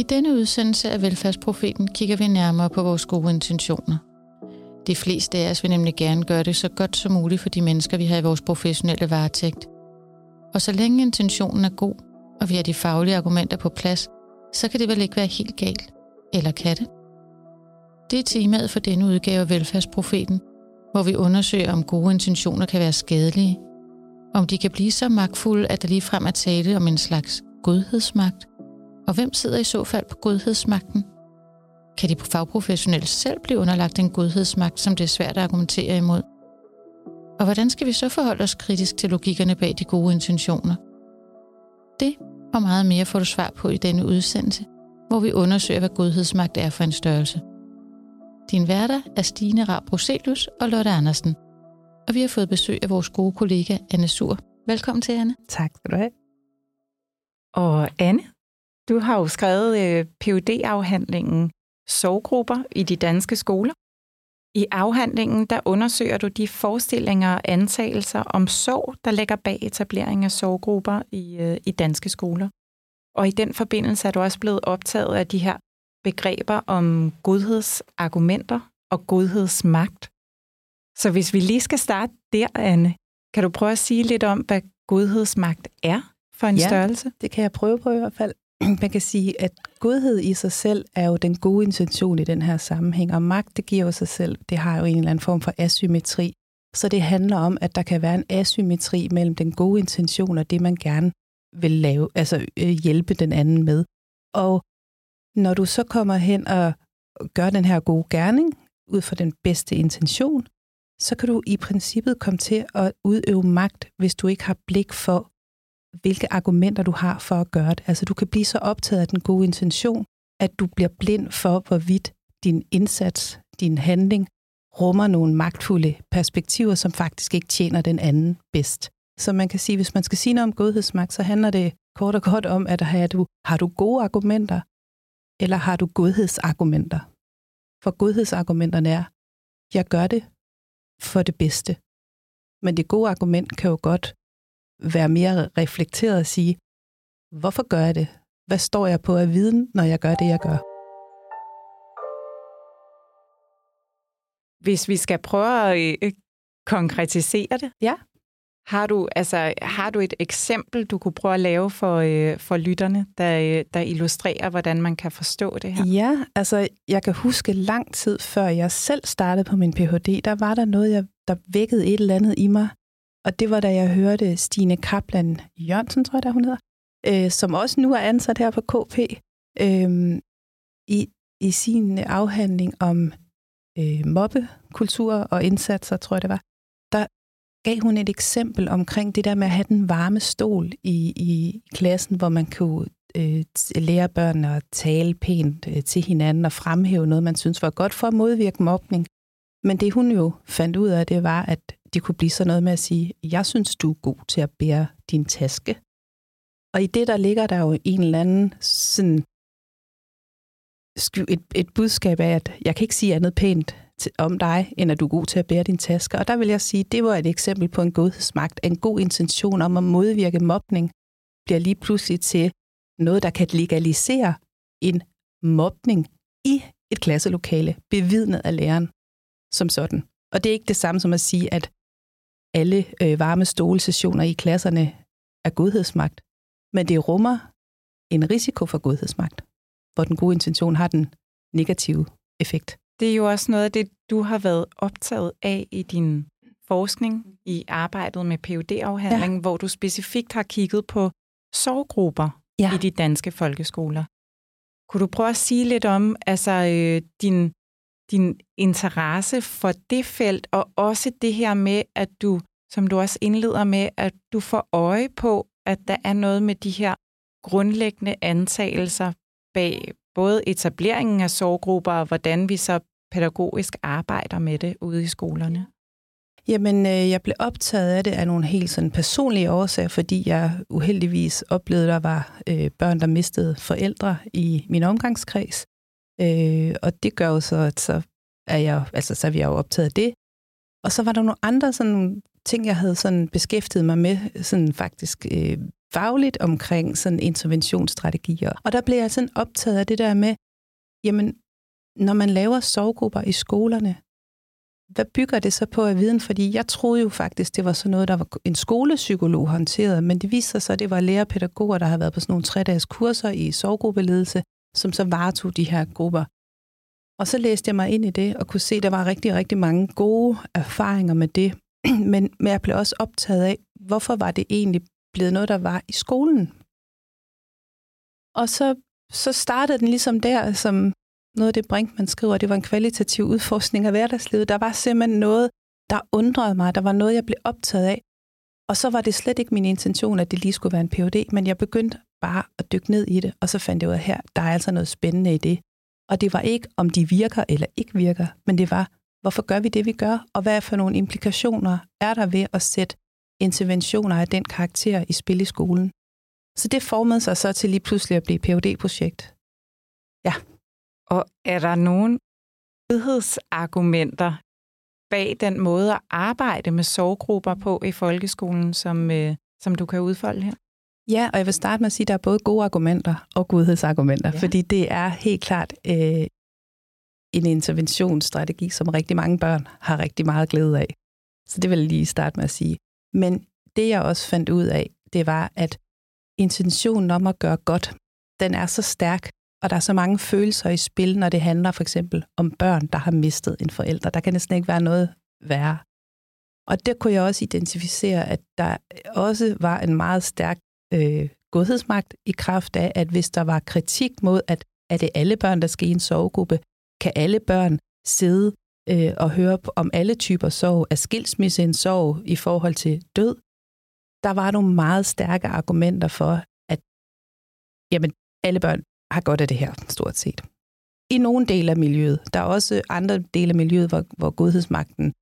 I denne udsendelse af Velfærdsprofeten kigger vi nærmere på vores gode intentioner. De fleste af os vil nemlig gerne gøre det så godt som muligt for de mennesker, vi har i vores professionelle varetægt. Og så længe intentionen er god, og vi har de faglige argumenter på plads, så kan det vel ikke være helt galt. Eller kan det? Det er temaet for denne udgave af Velfærdsprofeten, hvor vi undersøger, om gode intentioner kan være skadelige, om de kan blive så magtfulde, at der ligefrem er tale om en slags godhedsmagt, og hvem sidder i så fald på godhedsmagten? Kan de fagprofessionelle selv blive underlagt en godhedsmagt, som det er svært at argumentere imod? Og hvordan skal vi så forholde os kritisk til logikkerne bag de gode intentioner? Det og meget mere får du svar på i denne udsendelse, hvor vi undersøger, hvad godhedsmagt er for en størrelse. Din værter er Stine Raab Bruselius og Lotte Andersen. Og vi har fået besøg af vores gode kollega Anne Sur. Velkommen til, Anne. Tak skal du have. Og Anne, du har jo skrevet øh, phd afhandlingen Sovgrupper i de danske skoler. I afhandlingen der undersøger du de forestillinger og antagelser om sorg, der ligger bag etablering af sorggrupper i, øh, i danske skoler. Og i den forbindelse er du også blevet optaget af de her begreber om godhedsargumenter og godhedsmagt. Så hvis vi lige skal starte der, Anne, kan du prøve at sige lidt om, hvad godhedsmagt er for en ja, størrelse? det kan jeg prøve på i hvert fald. Man kan sige, at godhed i sig selv er jo den gode intention i den her sammenhæng, og magt, det giver jo sig selv, det har jo en eller anden form for asymmetri. Så det handler om, at der kan være en asymmetri mellem den gode intention og det, man gerne vil lave, altså øh, hjælpe den anden med. Og når du så kommer hen og gør den her gode gerning ud fra den bedste intention, så kan du i princippet komme til at udøve magt, hvis du ikke har blik for, hvilke argumenter du har for at gøre det. Altså du kan blive så optaget af den gode intention, at du bliver blind for, hvorvidt din indsats, din handling, rummer nogle magtfulde perspektiver, som faktisk ikke tjener den anden bedst. Så man kan sige, hvis man skal sige noget om godhedsmagt, så handler det kort og godt om, at har du, har du gode argumenter, eller har du godhedsargumenter? For godhedsargumenterne er, jeg gør det for det bedste. Men det gode argument kan jo godt være mere reflekteret og sige, hvorfor gør jeg det? Hvad står jeg på af viden, når jeg gør det, jeg gør? Hvis vi skal prøve at øh, konkretisere det, Ja. har du, altså, har du et eksempel, du kunne prøve at lave for, øh, for lytterne, der, øh, der illustrerer, hvordan man kan forstå det her? Ja, altså jeg kan huske lang tid før jeg selv startede på min Ph.D., der var der noget, jeg, der vækkede et eller andet i mig. Og det var, da jeg hørte Stine Kaplan Jørgensen, tror jeg, der hun hedder, øh, som også nu er ansat her på KP, øh, i, i sin afhandling om øh, mobbekultur og indsatser, tror jeg det var, der gav hun et eksempel omkring det der med at have den varme stol i, i klassen, hvor man kunne øh, lære børn at tale pænt øh, til hinanden og fremhæve noget, man synes var godt for at modvirke mobning. Men det hun jo fandt ud af, det var, at det kunne blive sådan noget med at sige, jeg synes, du er god til at bære din taske. Og i det, der ligger der jo en eller anden sådan, et, et budskab af, at jeg kan ikke sige andet pænt til, om dig, end at du er god til at bære din taske. Og der vil jeg sige, det var et eksempel på en godhedsmagt. En god intention om at modvirke mobning bliver lige pludselig til noget, der kan legalisere en mobning i et klasselokale, bevidnet af læreren som sådan. Og det er ikke det samme som at sige, at alle øh, varme stolesessioner i klasserne er godhedsmagt, men det rummer en risiko for godhedsmagt, hvor den gode intention har den negative effekt. Det er jo også noget af det, du har været optaget af i din forskning i arbejdet med phd afhandlingen ja. hvor du specifikt har kigget på sorggrupper ja. i de danske folkeskoler. Kunne du prøve at sige lidt om altså, øh, din, din interesse for det felt, og også det her med, at du, som du også indleder med, at du får øje på, at der er noget med de her grundlæggende antagelser bag både etableringen af sorggrupper og hvordan vi så pædagogisk arbejder med det ude i skolerne? Jamen, øh, jeg blev optaget af det af nogle helt sådan personlige årsager, fordi jeg uheldigvis oplevede, at der var øh, børn, der mistede forældre i min omgangskreds. Øh, og det gør jo så, at så er jeg, altså, så er jeg jo optaget af det. Og så var der nogle andre sådan, ting, jeg havde sådan beskæftiget mig med, sådan faktisk øh, fagligt omkring sådan interventionsstrategier. Og der blev jeg sådan optaget af det der med, jamen, når man laver sovgrupper i skolerne, hvad bygger det så på af viden? Fordi jeg troede jo faktisk, det var sådan noget, der var en skolepsykolog håndteret, men det viste sig at det var lærerpædagoger, der havde været på sådan nogle tre-dages kurser i sovgruppeledelse, som så varetog de her grupper. Og så læste jeg mig ind i det og kunne se, at der var rigtig, rigtig mange gode erfaringer med det. Men, men jeg blev også optaget af, hvorfor var det egentlig blevet noget, der var i skolen? Og så, så startede den ligesom der, som noget af det Brinkmann skriver, det var en kvalitativ udforskning af hverdagslivet. Der var simpelthen noget, der undrede mig. Der var noget, jeg blev optaget af. Og så var det slet ikke min intention, at det lige skulle være en PhD, men jeg begyndte bare at dykke ned i det, og så fandt jeg ud af her, der er altså noget spændende i det. Og det var ikke, om de virker eller ikke virker, men det var, hvorfor gør vi det, vi gør, og hvad for nogle implikationer er der ved at sætte interventioner af den karakter i spil i skolen. Så det formede sig så til lige pludselig at blive phd projekt Ja. Og er der nogen frihedsargumenter bag den måde at arbejde med sorggrupper på i folkeskolen, som, øh, som du kan udfolde her? Ja, og jeg vil starte med at sige, at der er både gode argumenter og godhedsargumenter, ja. fordi det er helt klart øh, en interventionsstrategi, som rigtig mange børn har rigtig meget glæde af. Så det vil jeg lige starte med at sige. Men det jeg også fandt ud af, det var, at intentionen om at gøre godt, den er så stærk, og der er så mange følelser i spil, når det handler for eksempel om børn, der har mistet en forælder. Der kan næsten ikke være noget værre. Og det kunne jeg også identificere, at der også var en meget stærk øh, godhedsmagt i kraft af, at hvis der var kritik mod, at er det alle børn, der skal i en sovegruppe, kan alle børn sidde øh, og høre om alle typer sorg, er skilsmisse en sorg i forhold til død. Der var nogle meget stærke argumenter for, at jamen, alle børn har godt af det her, stort set. I nogle dele af miljøet. Der er også andre dele af miljøet, hvor, hvor godhedsmagten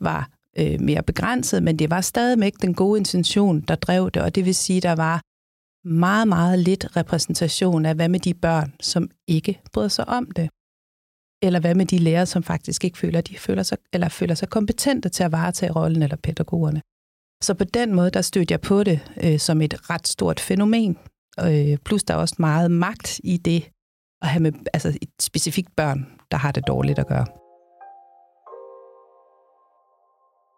var øh, mere begrænset, men det var stadigvæk den gode intention, der drev det, og det vil sige, der var meget, meget lidt repræsentation af, hvad med de børn, som ikke bryder sig om det. Eller hvad med de lærere, som faktisk ikke føler, de føler sig, eller føler sig kompetente til at varetage rollen, eller pædagogerne. Så på den måde, der stødte jeg på det øh, som et ret stort fænomen. Øh, plus der er også meget magt i det at have med altså et specifikt børn, der har det dårligt at gøre.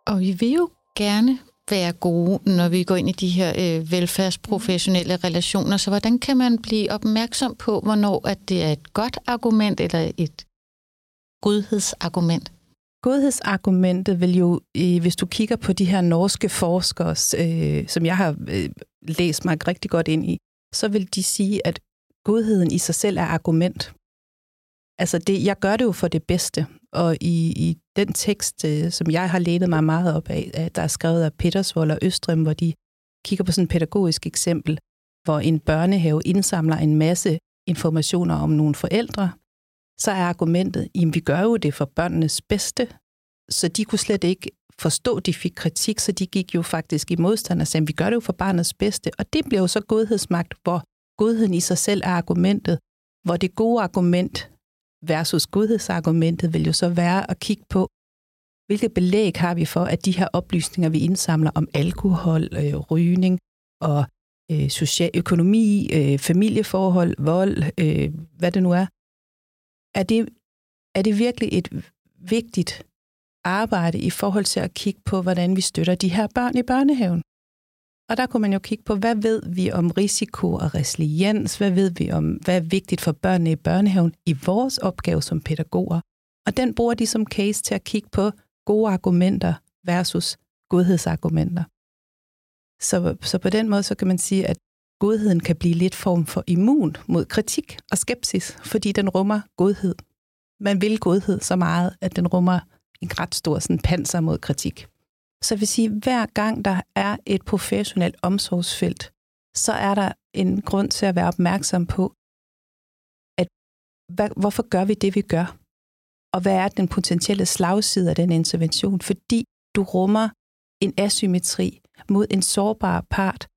Og vi vil jo gerne være gode, når vi går ind i de her øh, velfærdsprofessionelle relationer. Så hvordan kan man blive opmærksom på, hvornår at det er et godt argument eller et godhedsargument? Godhedsargumentet vil jo, hvis du kigger på de her norske forskere, øh, som jeg har øh, læst mig rigtig godt ind i, så vil de sige, at godheden i sig selv er argument. Altså, det, jeg gør det jo for det bedste. Og i, i den tekst, øh, som jeg har lænet mig meget op af, øh, der er skrevet af Petersvold og Østrøm, hvor de kigger på sådan et pædagogisk eksempel, hvor en børnehave indsamler en masse informationer om nogle forældre, så er argumentet, at vi gør jo det for børnenes bedste, så de kunne slet ikke forstå, at de fik kritik, så de gik jo faktisk i modstand og sagde, vi gør det jo for barnets bedste. Og det bliver jo så godhedsmagt, hvor godheden i sig selv er argumentet, hvor det gode argument versus godhedsargumentet vil jo så være at kigge på, hvilket belæg har vi for, at de her oplysninger, vi indsamler om alkohol, øh, rygning og øh, social økonomi, øh, familieforhold, vold, øh, hvad det nu er, er det, er det virkelig et vigtigt arbejde i forhold til at kigge på, hvordan vi støtter de her børn i børnehaven? Og der kunne man jo kigge på, hvad ved vi om risiko og resiliens? Hvad ved vi om, hvad er vigtigt for børnene i børnehaven i vores opgave som pædagoger? Og den bruger de som case til at kigge på gode argumenter versus godhedsargumenter. Så, så på den måde, så kan man sige, at godheden kan blive lidt form for immun mod kritik og skepsis, fordi den rummer godhed. Man vil godhed så meget, at den rummer en ret stor sådan, panser mod kritik. Så vil sige, at hver gang der er et professionelt omsorgsfelt, så er der en grund til at være opmærksom på, at hvad, hvorfor gør vi det, vi gør? Og hvad er den potentielle slagside af den intervention? Fordi du rummer en asymmetri mod en sårbar part,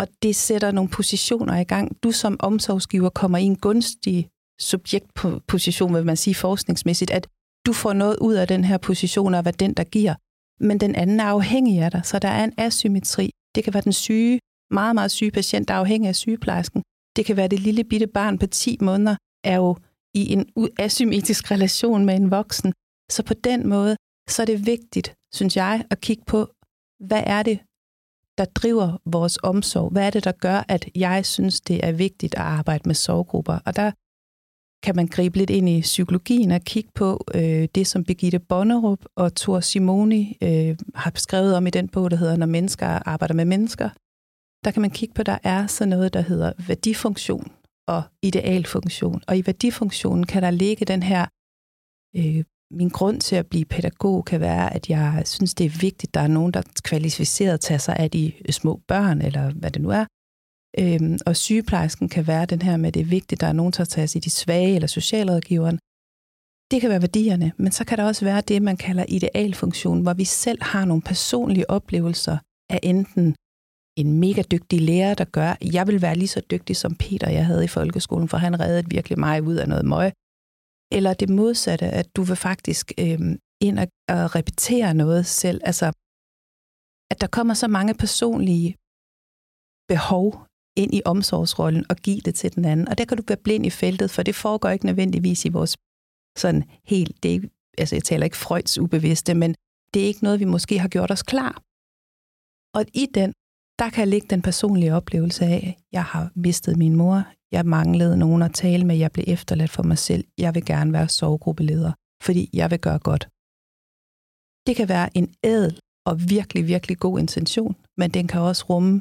og det sætter nogle positioner i gang. Du som omsorgsgiver kommer i en gunstig subjektposition, vil man sige forskningsmæssigt, at du får noget ud af den her position, og hvad den der giver men den anden er afhængig af dig, så der er en asymmetri. Det kan være den syge meget, meget syge patient, der er afhængig af sygeplejersken. Det kan være det lille bitte barn på 10 måneder, er jo i en asymmetrisk relation med en voksen. Så på den måde, så er det vigtigt, synes jeg, at kigge på, hvad er det, der driver vores omsorg? Hvad er det, der gør, at jeg synes, det er vigtigt at arbejde med sorggrupper? Og der kan man gribe lidt ind i psykologien og kigge på øh, det, som Birgitte Bonnerup og Thor Simoni øh, har beskrevet om i den bog, der hedder Når mennesker arbejder med mennesker. Der kan man kigge på, at der er sådan noget, der hedder værdifunktion og idealfunktion. Og i værdifunktionen kan der ligge den her, øh, min grund til at blive pædagog kan være, at jeg synes, det er vigtigt, at der er nogen, der kvalificeret tager sig af de små børn, eller hvad det nu er. Øhm, og sygeplejersken kan være den her med, at det er vigtigt, at der er nogen, der tager sig i de svage, eller socialrådgiveren. Det kan være værdierne, men så kan der også være det, man kalder idealfunktion, hvor vi selv har nogle personlige oplevelser af enten en mega dygtig lærer, der gør, at jeg vil være lige så dygtig som Peter, jeg havde i folkeskolen, for han reddede virkelig mig ud af noget møg. Eller det modsatte, at du vil faktisk øhm, ind og, og repetere noget selv. Altså, at der kommer så mange personlige behov ind i omsorgsrollen og give det til den anden. Og der kan du være blind i feltet, for det foregår ikke nødvendigvis i vores sådan helt, det er ikke, altså jeg taler ikke Freuds ubevidste, men det er ikke noget, vi måske har gjort os klar. Og i den, der kan ligge den personlige oplevelse af, jeg har mistet min mor, jeg manglede nogen at tale med, jeg blev efterladt for mig selv, jeg vil gerne være sovegruppeleder, fordi jeg vil gøre godt. Det kan være en ædel og virkelig, virkelig god intention, men den kan også rumme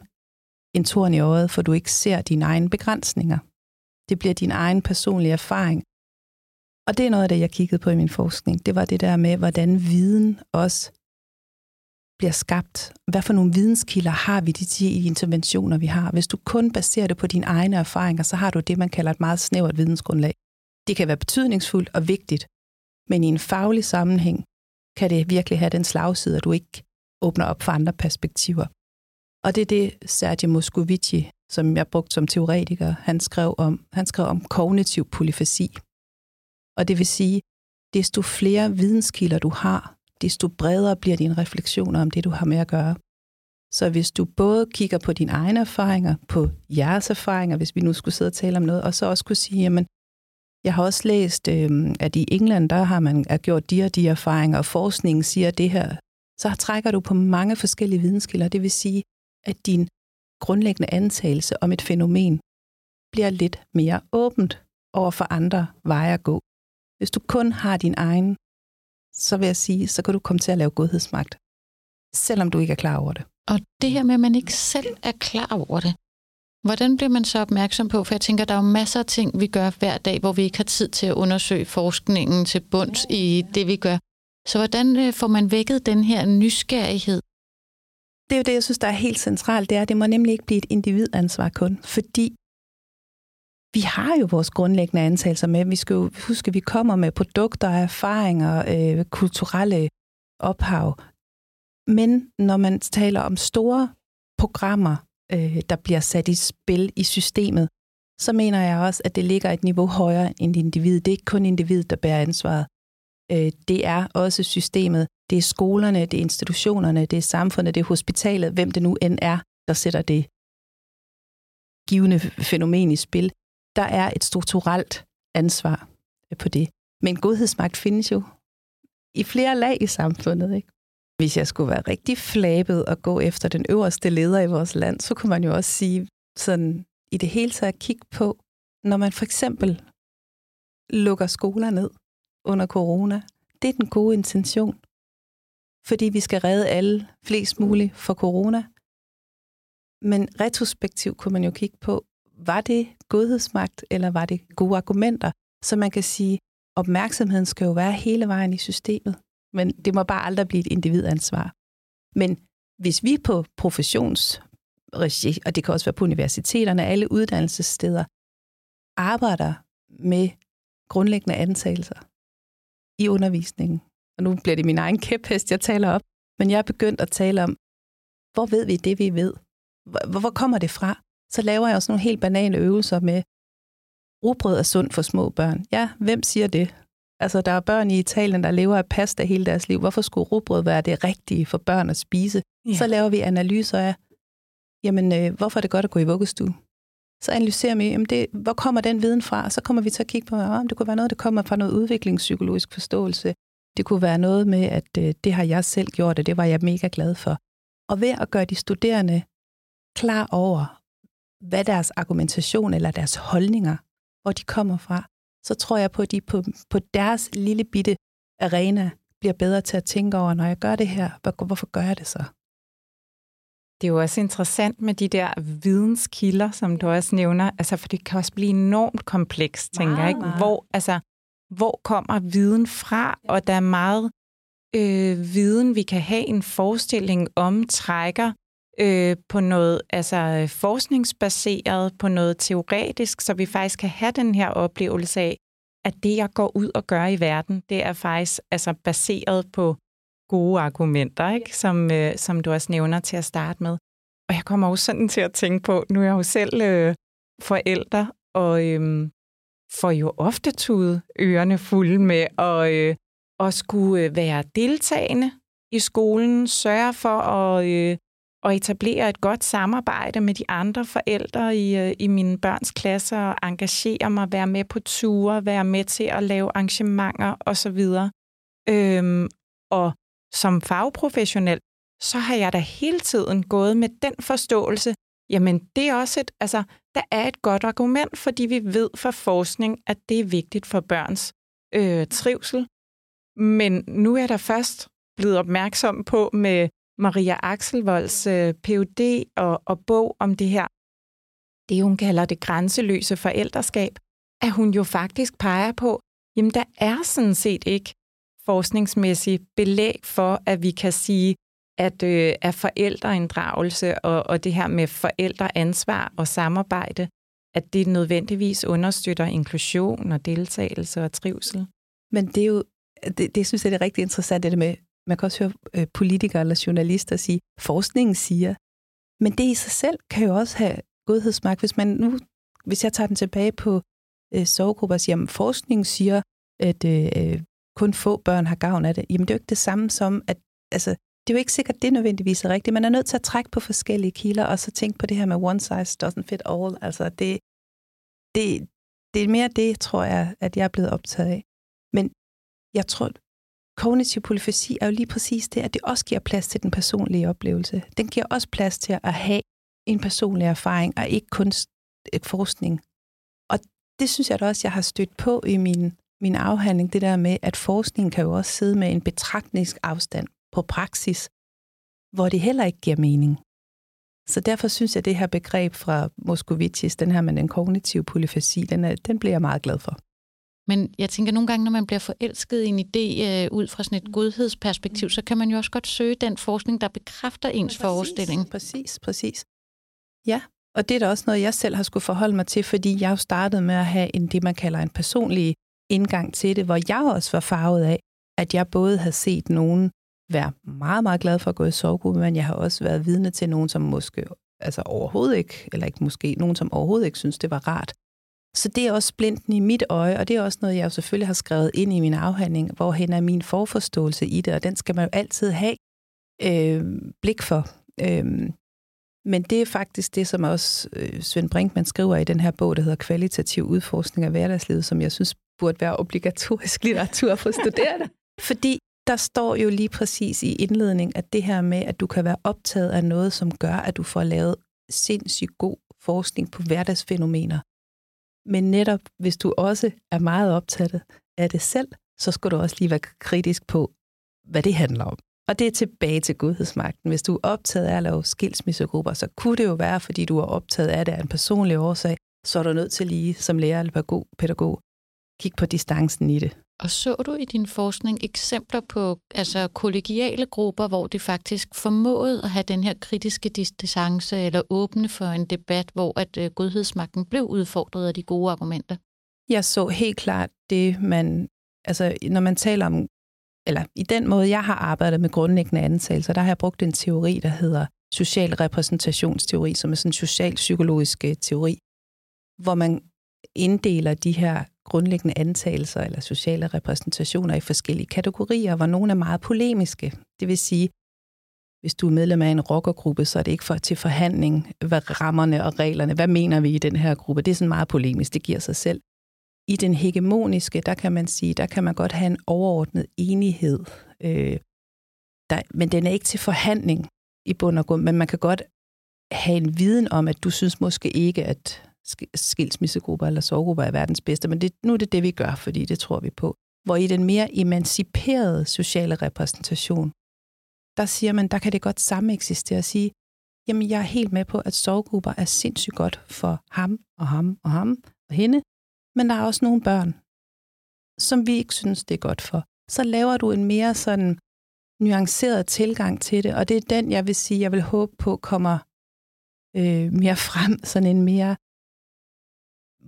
en torn i øjet, for du ikke ser dine egne begrænsninger. Det bliver din egen personlige erfaring. Og det er noget af det, jeg kiggede på i min forskning. Det var det der med, hvordan viden også bliver skabt. Hvad for nogle videnskilder har vi de 10 interventioner, vi har? Hvis du kun baserer det på dine egne erfaringer, så har du det, man kalder et meget snævert vidensgrundlag. Det kan være betydningsfuldt og vigtigt, men i en faglig sammenhæng kan det virkelig have den slagside, at du ikke åbner op for andre perspektiver. Og det er det, Sergio Moscovici, som jeg brugte som teoretiker, han skrev om. Han skrev om kognitiv polyfasi. Og det vil sige, desto flere videnskilder du har, desto bredere bliver dine refleksioner om det, du har med at gøre. Så hvis du både kigger på dine egne erfaringer, på jeres erfaringer, hvis vi nu skulle sidde og tale om noget, og så også kunne sige, jamen, jeg har også læst, øh, at i England, der har man gjort de og de erfaringer, og forskningen siger det her. Så trækker du på mange forskellige videnskilder. Det vil sige, at din grundlæggende antagelse om et fænomen bliver lidt mere åbent over for andre veje at gå. Hvis du kun har din egen, så vil jeg sige, så kan du komme til at lave godhedsmagt, selvom du ikke er klar over det. Og det her med, at man ikke selv er klar over det, hvordan bliver man så opmærksom på? For jeg tænker, der er jo masser af ting, vi gør hver dag, hvor vi ikke har tid til at undersøge forskningen til bunds i det, vi gør. Så hvordan øh, får man vækket den her nysgerrighed det er jo det, jeg synes, der er helt centralt, det er, at det må nemlig ikke blive et individansvar kun, fordi vi har jo vores grundlæggende antagelser med. Vi skal jo huske, at vi kommer med produkter, erfaringer, øh, kulturelle ophav. Men når man taler om store programmer, øh, der bliver sat i spil i systemet, så mener jeg også, at det ligger et niveau højere end individet. Det er ikke kun individet, der bærer ansvaret. Øh, det er også systemet. Det er skolerne, det er institutionerne, det er samfundet, det er hospitalet, hvem det nu end er, der sætter det givende fænomen i spil. Der er et strukturelt ansvar øh, på det. Men godhedsmagt findes jo i flere lag i samfundet. Ikke? Hvis jeg skulle være rigtig flabet og gå efter den øverste leder i vores land, så kunne man jo også sige, sådan i det hele taget kigge på, når man for eksempel lukker skoler ned under corona, det er den gode intention fordi vi skal redde alle flest muligt for corona. Men retrospektivt kunne man jo kigge på, var det godhedsmagt, eller var det gode argumenter? Så man kan sige, opmærksomheden skal jo være hele vejen i systemet, men det må bare aldrig blive et individansvar. Men hvis vi på professionsregi, og det kan også være på universiteterne, alle uddannelsessteder, arbejder med grundlæggende antagelser i undervisningen, og nu bliver det min egen kæphest, jeg taler op, men jeg er begyndt at tale om, hvor ved vi det, vi ved? Hvor, hvor kommer det fra? Så laver jeg også nogle helt banale øvelser med, rugbrød er sundt for små børn. Ja, hvem siger det? Altså, der er børn i Italien, der lever af pasta hele deres liv. Hvorfor skulle rugbrød være det rigtige for børn at spise? Ja. Så laver vi analyser af, jamen, øh, hvorfor er det godt at gå i vuggestue? Så analyserer vi, jamen det, hvor kommer den viden fra? Og så kommer vi til at kigge på, om det kunne være noget, der kommer fra noget udviklingspsykologisk forståelse. Det kunne være noget med, at øh, det har jeg selv gjort, og det var jeg mega glad for. Og ved at gøre de studerende klar over, hvad deres argumentation eller deres holdninger, hvor de kommer fra, så tror jeg på, at de på, på deres lille bitte arena bliver bedre til at tænke over, når jeg gør det her, hvorfor gør jeg det så? Det er jo også interessant med de der videnskilder, som du også nævner, altså for det kan også blive enormt komplekst, tænker jeg. Ikke? Hvor, altså, hvor kommer viden fra? Og der er meget øh, viden, vi kan have en forestilling om, trækker øh, på noget altså forskningsbaseret, på noget teoretisk, så vi faktisk kan have den her oplevelse af, at det, jeg går ud og gør i verden, det er faktisk altså baseret på gode argumenter, ikke? Som, øh, som du også nævner til at starte med. Og jeg kommer også sådan til at tænke på, nu er jeg jo selv øh, forældre, og øh, får jo ofte tudet ørerne fulde med at, øh, at skulle øh, være deltagende i skolen, sørge for at, øh, at etablere et godt samarbejde med de andre forældre i, øh, i mine børns klasser, og engagere mig, være med på ture, være med til at lave arrangementer osv. Øhm, og som fagprofessionel, så har jeg da hele tiden gået med den forståelse, jamen det er også et, altså, der er et godt argument, fordi vi ved fra forskning, at det er vigtigt for børns øh, trivsel. Men nu er der først blevet opmærksom på med Maria Axelvolds øh, PhD og, og bog om det her, det hun kalder det grænseløse forældreskab, at hun jo faktisk peger på, jamen der er sådan set ikke forskningsmæssigt belæg for, at vi kan sige, at, øh, at forældreinddragelse og, og det her med forældreansvar og samarbejde, at det nødvendigvis understøtter inklusion og deltagelse og trivsel. Men det er jo, det, det synes jeg det er rigtig interessant, det med, man kan også høre øh, politikere eller journalister sige, forskningen siger, men det i sig selv kan jo også have godhedsmagt. Hvis man nu, hvis jeg tager den tilbage på øh, sovegrupper og siger, at forskningen siger, at øh, kun få børn har gavn af det, jamen det er jo ikke det samme som, at altså, det er jo ikke sikkert, at det nødvendigvis er rigtigt. Man er nødt til at trække på forskellige kilder, og så tænke på det her med one size doesn't fit all. Altså det, det, det er mere det, tror jeg, at jeg er blevet optaget af. Men jeg tror, kognitiv polyfasi er jo lige præcis det, at det også giver plads til den personlige oplevelse. Den giver også plads til at have en personlig erfaring, og ikke kun forskning. Og det synes jeg da også, jeg har stødt på i min min afhandling, det der med, at forskningen kan jo også sidde med en betragtningsafstand på praksis, hvor det heller ikke giver mening. Så derfor synes jeg, at det her begreb fra Moskovitsis, den her med den kognitive polyfasi, den, er, den bliver jeg meget glad for. Men jeg tænker nogle gange, når man bliver forelsket i en idé øh, ud fra sådan et godhedsperspektiv, så kan man jo også godt søge den forskning, der bekræfter ens præcis, forestilling. Præcis, præcis. Ja, og det er da også noget, jeg selv har skulle forholde mig til, fordi jeg jo startede med at have en, det, man kalder en personlig indgang til det, hvor jeg også var farvet af, at jeg både havde set nogen være meget, meget glad for at gå i sovegruppe, men jeg har også været vidne til nogen, som måske altså overhovedet ikke, eller ikke måske, nogen, som overhovedet ikke synes, det var rart. Så det er også splinten i mit øje, og det er også noget, jeg jo selvfølgelig har skrevet ind i min afhandling, hvorhen er min forforståelse i det, og den skal man jo altid have øh, blik for. Øh, men det er faktisk det, som også øh, Svend Brinkmann skriver i den her bog, der hedder Kvalitativ udforskning af hverdagslivet, som jeg synes burde være obligatorisk litteratur for studerende. Fordi der står jo lige præcis i indledning, at det her med, at du kan være optaget af noget, som gør, at du får lavet sindssygt god forskning på hverdagsfænomener. Men netop, hvis du også er meget optaget af det selv, så skal du også lige være kritisk på, hvad det handler om. Og det er tilbage til godhedsmagten. Hvis du er optaget af at lave skilsmissegrupper, så kunne det jo være, fordi du er optaget af det af en personlig årsag, så er du nødt til lige som lærer eller pædagog kigge på distancen i det. Og så du i din forskning eksempler på altså kollegiale grupper, hvor det faktisk formåede at have den her kritiske distance eller åbne for en debat, hvor at uh, godhedsmagten blev udfordret af de gode argumenter? Jeg så helt klart det, man... Altså, når man taler om... Eller i den måde, jeg har arbejdet med grundlæggende antagelser, der har jeg brugt en teori, der hedder social repræsentationsteori, som er sådan en socialpsykologisk øh, teori, hvor man inddeler de her grundlæggende antagelser eller sociale repræsentationer i forskellige kategorier, hvor nogle er meget polemiske. Det vil sige, hvis du er medlem af en rockergruppe, så er det ikke for, til forhandling, hvad rammerne og reglerne, hvad mener vi i den her gruppe? Det er sådan meget polemisk, det giver sig selv. I den hegemoniske, der kan man sige, der kan man godt have en overordnet enighed, øh, der, men den er ikke til forhandling i bund og grund, men man kan godt have en viden om, at du synes måske ikke, at skilsmissegrupper eller sorggrupper er verdens bedste, men det, nu er det det, vi gør, fordi det tror vi på. Hvor i den mere emanciperede sociale repræsentation, der siger man, der kan det godt samme eksistere og sige, jamen jeg er helt med på, at sorggrupper er sindssygt godt for ham og ham og ham og hende, men der er også nogle børn, som vi ikke synes, det er godt for. Så laver du en mere sådan nuanceret tilgang til det, og det er den, jeg vil sige, jeg vil håbe på kommer øh, mere frem, sådan en mere,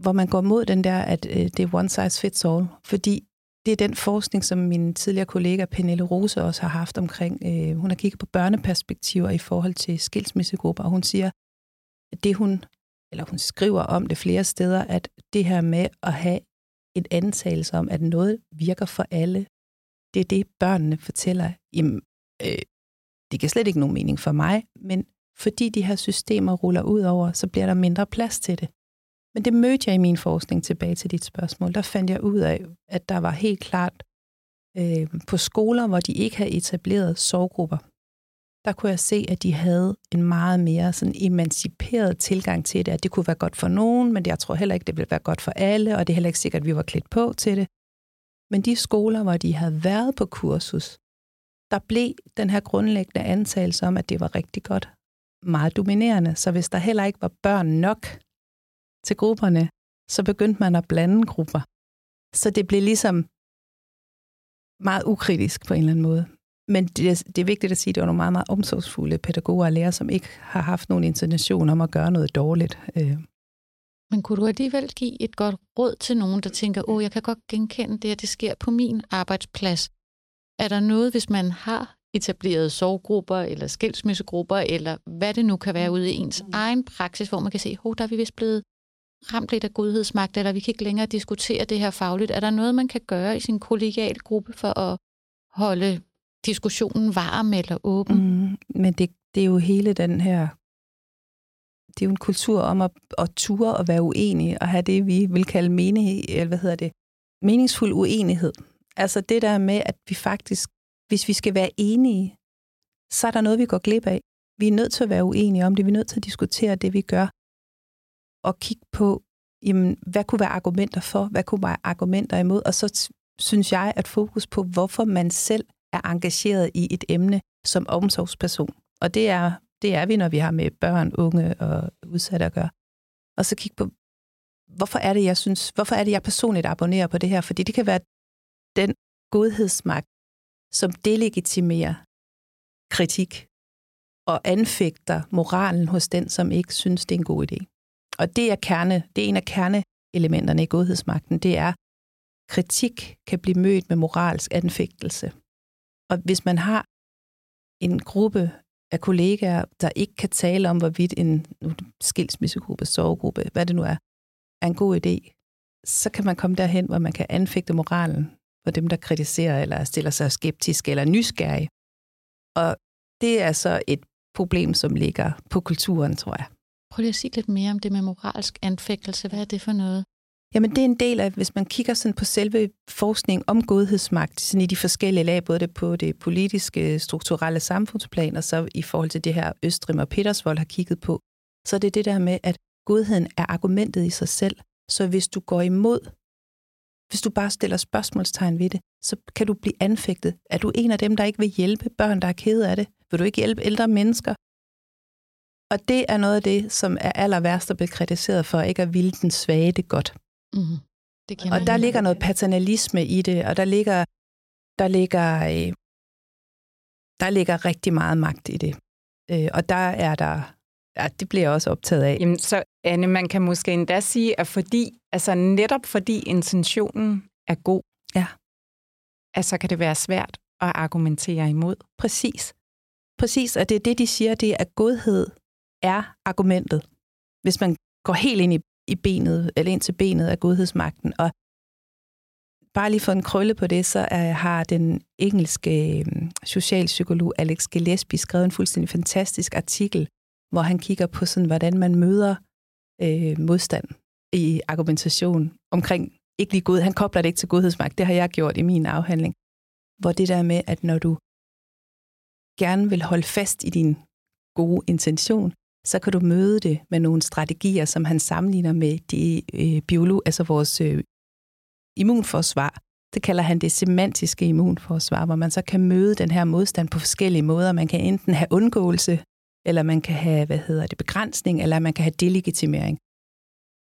hvor man går mod den der, at øh, det er one size fits all, fordi det er den forskning, som min tidligere kollega Pernille Rose også har haft omkring. Øh, hun har kigget på børneperspektiver i forhold til skilsmissegrupper, og hun siger, at det hun, eller hun skriver om det flere steder, at det her med at have en antagelse om, at noget virker for alle, det er det, børnene fortæller. Jamen, øh, det giver slet ikke nogen mening for mig, men fordi de her systemer ruller ud over, så bliver der mindre plads til det. Men det mødte jeg i min forskning tilbage til dit spørgsmål. Der fandt jeg ud af, at der var helt klart øh, på skoler, hvor de ikke havde etableret sovgrupper, der kunne jeg se, at de havde en meget mere sådan emanciperet tilgang til det, at det kunne være godt for nogen, men jeg tror heller ikke, det ville være godt for alle, og det er heller ikke sikkert, at vi var klædt på til det. Men de skoler, hvor de havde været på kursus, der blev den her grundlæggende antagelse om, at det var rigtig godt, meget dominerende. Så hvis der heller ikke var børn nok til grupperne, så begyndte man at blande grupper. Så det blev ligesom meget ukritisk på en eller anden måde. Men det, det er vigtigt at sige, at det var nogle meget, meget omsorgsfulde pædagoger og lærere, som ikke har haft nogen intention om at gøre noget dårligt. Øh. Men kunne du alligevel give et godt råd til nogen, der tænker, åh, jeg kan godt genkende det, at det sker på min arbejdsplads. Er der noget, hvis man har etableret sorggrupper eller skilsmissegrupper, eller hvad det nu kan være ude i ens egen praksis, hvor man kan se, at der er vi vist blevet ramt lidt af godhedsmagt, eller vi kan ikke længere diskutere det her fagligt. Er der noget, man kan gøre i sin kollegiale gruppe for at holde diskussionen varm eller åben? Mm, men det, det er jo hele den her det er jo en kultur om at, at ture og være uenig og have det, vi vil kalde mening, eller hvad hedder det, meningsfuld uenighed. Altså det der med, at vi faktisk, hvis vi skal være enige, så er der noget, vi går glip af. Vi er nødt til at være uenige om det. Vi er nødt til at diskutere det, vi gør og kigge på, jamen, hvad kunne være argumenter for, hvad kunne være argumenter imod, og så synes jeg, at fokus på, hvorfor man selv er engageret i et emne som omsorgsperson. Og det er, det er vi, når vi har med børn, unge og udsatte at gøre. Og så kigge på, hvorfor er det, jeg synes, hvorfor er det, jeg personligt abonnerer på det her? Fordi det kan være den godhedsmagt, som delegitimerer kritik og anfægter moralen hos den, som ikke synes, det er en god idé. Og det er, kerne, det er en af kerneelementerne i godhedsmagten, det er, kritik kan blive mødt med moralsk anfægtelse. Og hvis man har en gruppe af kollegaer, der ikke kan tale om, hvorvidt en skilsmissegruppe, sovegruppe, hvad det nu er, er en god idé, så kan man komme derhen, hvor man kan anfægte moralen for dem, der kritiserer eller stiller sig skeptisk eller nysgerrig. Og det er så et problem, som ligger på kulturen, tror jeg. Prøv lige at sige lidt mere om det med moralsk anfægtelse. Hvad er det for noget? Jamen, det er en del af, hvis man kigger sådan på selve forskning om godhedsmagt, sådan i de forskellige lag, både det på det politiske, strukturelle samfundsplan, og så i forhold til det her Østrim og Petersvold har kigget på, så er det det der med, at godheden er argumentet i sig selv. Så hvis du går imod, hvis du bare stiller spørgsmålstegn ved det, så kan du blive anfægtet. Er du en af dem, der ikke vil hjælpe børn, der er kede af det? Vil du ikke hjælpe ældre mennesker? Og det er noget af det, som er aller værst at blive kritiseret for, ikke at ville den svage det godt. Mm. Det og der ligger noget paternalisme i det, og der ligger, der ligger, øh, der ligger rigtig meget magt i det. Øh, og der er der, ja, det bliver jeg også optaget af. Jamen, så Anne, man kan måske endda sige, at fordi, altså netop fordi intentionen er god, ja. altså kan det være svært at argumentere imod. Præcis. Præcis, og det er det, de siger, det er godhed er argumentet, hvis man går helt ind i, i benet, eller ind til benet af godhedsmagten. Og bare lige for en krølle på det, så har den engelske øh, socialpsykolog Alex Gillespie skrevet en fuldstændig fantastisk artikel, hvor han kigger på, sådan, hvordan man møder øh, modstand i argumentation omkring ikke lige god. Han kobler det ikke til godhedsmagt. Det har jeg gjort i min afhandling. Hvor det der med, at når du gerne vil holde fast i din gode intention, så kan du møde det med nogle strategier, som han sammenligner med de øh, biolog, altså vores øh, immunforsvar. Det kalder han det semantiske immunforsvar, hvor man så kan møde den her modstand på forskellige måder. Man kan enten have undgåelse, eller man kan have, hvad hedder det, begrænsning, eller man kan have delegitimering.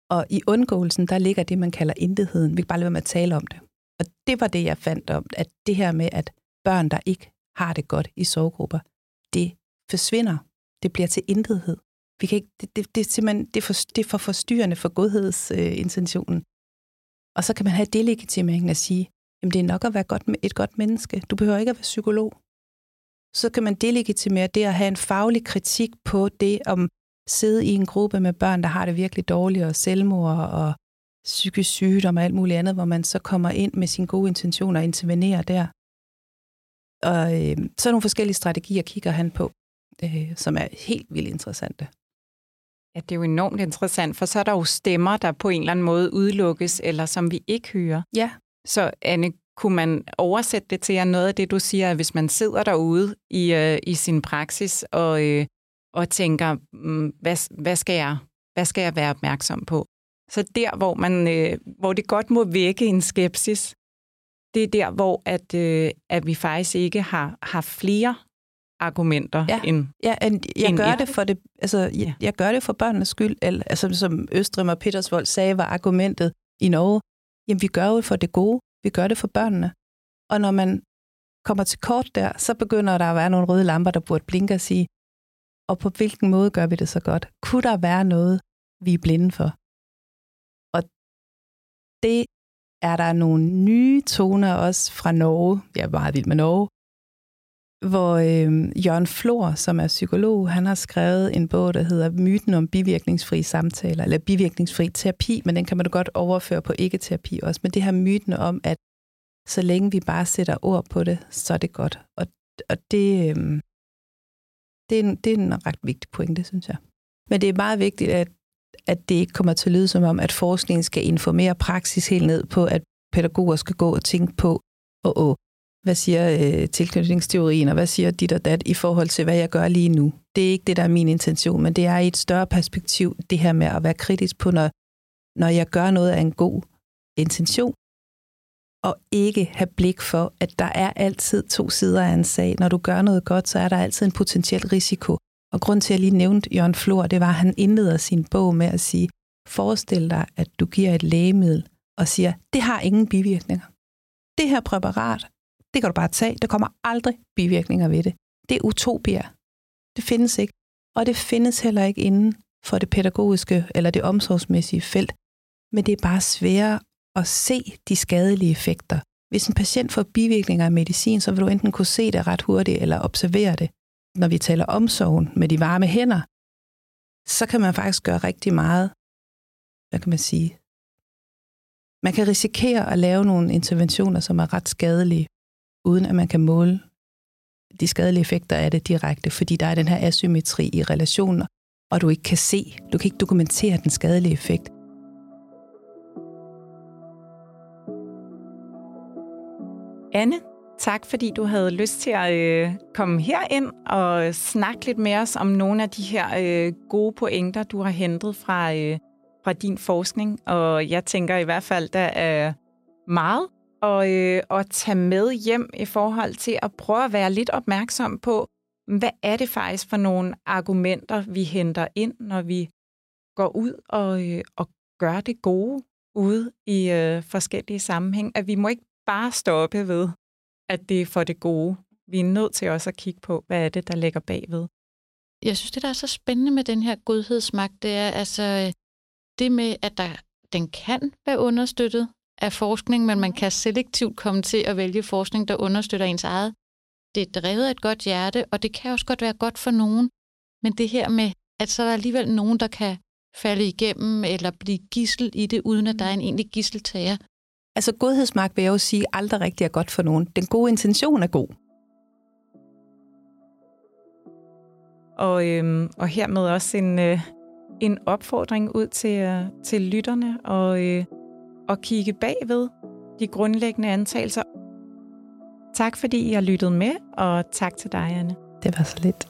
Og i undgåelsen, der ligger det, man kalder intetheden. Vi kan bare lade være med at tale om det. Og det var det, jeg fandt om, at det her med, at børn, der ikke har det godt i sovegrupper, det forsvinder. Det bliver til intethed. Vi kan ikke, det, det, det, er simpelthen, det, er for, det er for forstyrrende for godhedsintentionen. Øh, og så kan man have delegitimeringen at sige, jamen det er nok at være godt, et godt menneske. Du behøver ikke at være psykolog. Så kan man delegitimere det at have en faglig kritik på det, om sidde i en gruppe med børn, der har det virkelig dårligt, og selvmord og psykisk sygdom og alt muligt andet, hvor man så kommer ind med sine gode intentioner og intervenerer der. Og øh, så nogle forskellige strategier kigger han på, øh, som er helt vildt interessante. Ja, det er jo enormt interessant, for så er der jo stemmer, der på en eller anden måde udelukkes, eller som vi ikke hører. Ja. Så Anne, kunne man oversætte det til, at noget af det, du siger, at hvis man sidder derude i, øh, i sin praksis og, øh, og tænker, mm, hvad, hvad, skal jeg, hvad skal jeg være opmærksom på? Så der, hvor, man, øh, hvor det godt må vække en skepsis, det er der, hvor at, øh, at vi faktisk ikke har, har flere argumenter ja. end Ja, en, jeg end gør et. det for det, altså, jeg, jeg gør det for børnenes skyld, eller, altså, som Østrem og Petersvold sagde, var argumentet i Norge. Jamen, vi gør jo for det gode. Vi gør det for børnene. Og når man kommer til kort der, så begynder der at være nogle røde lamper, der burde blinke og sige, og på hvilken måde gør vi det så godt? Kunne der være noget, vi er blinde for? Og det er der nogle nye toner også fra Norge. Jeg er meget vild med Norge. Hvor øh, Jørgen Flor, som er psykolog, han har skrevet en bog, der hedder Myten om bivirkningsfri samtaler, eller bivirkningsfri terapi, men den kan man da godt overføre på ikke-terapi også. Men det her myten om, at så længe vi bare sætter ord på det, så er det godt. Og, og det, øh, det, er en, det er en ret vigtig pointe, synes jeg. Men det er meget vigtigt, at, at det ikke kommer til at lyde som om, at forskningen skal informere praksis helt ned på, at pædagoger skal gå og tænke på, åh, og hvad siger øh, tilknytningsteorien, og hvad siger dit og dat i forhold til, hvad jeg gør lige nu. Det er ikke det, der er min intention, men det er i et større perspektiv, det her med at være kritisk på, når, når jeg gør noget af en god intention, og ikke have blik for, at der er altid to sider af en sag. Når du gør noget godt, så er der altid en potentiel risiko. Og grund til, at jeg lige nævnte Jørgen Flor, det var, at han indleder sin bog med at sige, forestil dig, at du giver et lægemiddel og siger, det har ingen bivirkninger. Det her præparat, det kan du bare tage. Der kommer aldrig bivirkninger ved det. Det er utopier. Det findes ikke. Og det findes heller ikke inden for det pædagogiske eller det omsorgsmæssige felt. Men det er bare sværere at se de skadelige effekter. Hvis en patient får bivirkninger af medicin, så vil du enten kunne se det ret hurtigt eller observere det. Når vi taler omsorgen med de varme hænder, så kan man faktisk gøre rigtig meget, hvad kan man sige, man kan risikere at lave nogle interventioner, som er ret skadelige, uden at man kan måle de skadelige effekter af det direkte, fordi der er den her asymmetri i relationer, og du ikke kan se, du kan ikke dokumentere den skadelige effekt. Anne, tak fordi du havde lyst til at øh, komme ind og snakke lidt med os om nogle af de her øh, gode pointer, du har hentet fra, øh, fra din forskning. Og jeg tænker i hvert fald, der er meget at, øh, at tage med hjem i forhold til at prøve at være lidt opmærksom på, hvad er det faktisk for nogle argumenter, vi henter ind, når vi går ud og, øh, og gør det gode ude i øh, forskellige sammenhæng. At vi må ikke bare stoppe ved, at det er for det gode. Vi er nødt til også at kigge på, hvad er det, der ligger bagved. Jeg synes, det, der er så spændende med den her godhedsmagt, det er altså øh, det med, at der, den kan være understøttet af forskning, men man kan selektivt komme til at vælge forskning, der understøtter ens eget. Det er drevet af et godt hjerte, og det kan også godt være godt for nogen. Men det her med, at så er der alligevel nogen, der kan falde igennem eller blive gissel i det, uden at der er en egentlig gisseltager, Altså godhedsmagt vil jeg jo sige aldrig rigtig er godt for nogen. Den gode intention er god. Og, øhm, og hermed også en, øh, en opfordring ud til, øh, til lytterne og, øh, og kigge bagved de grundlæggende antagelser. Tak fordi I har lyttet med, og tak til dig, Anne. Det var så lidt.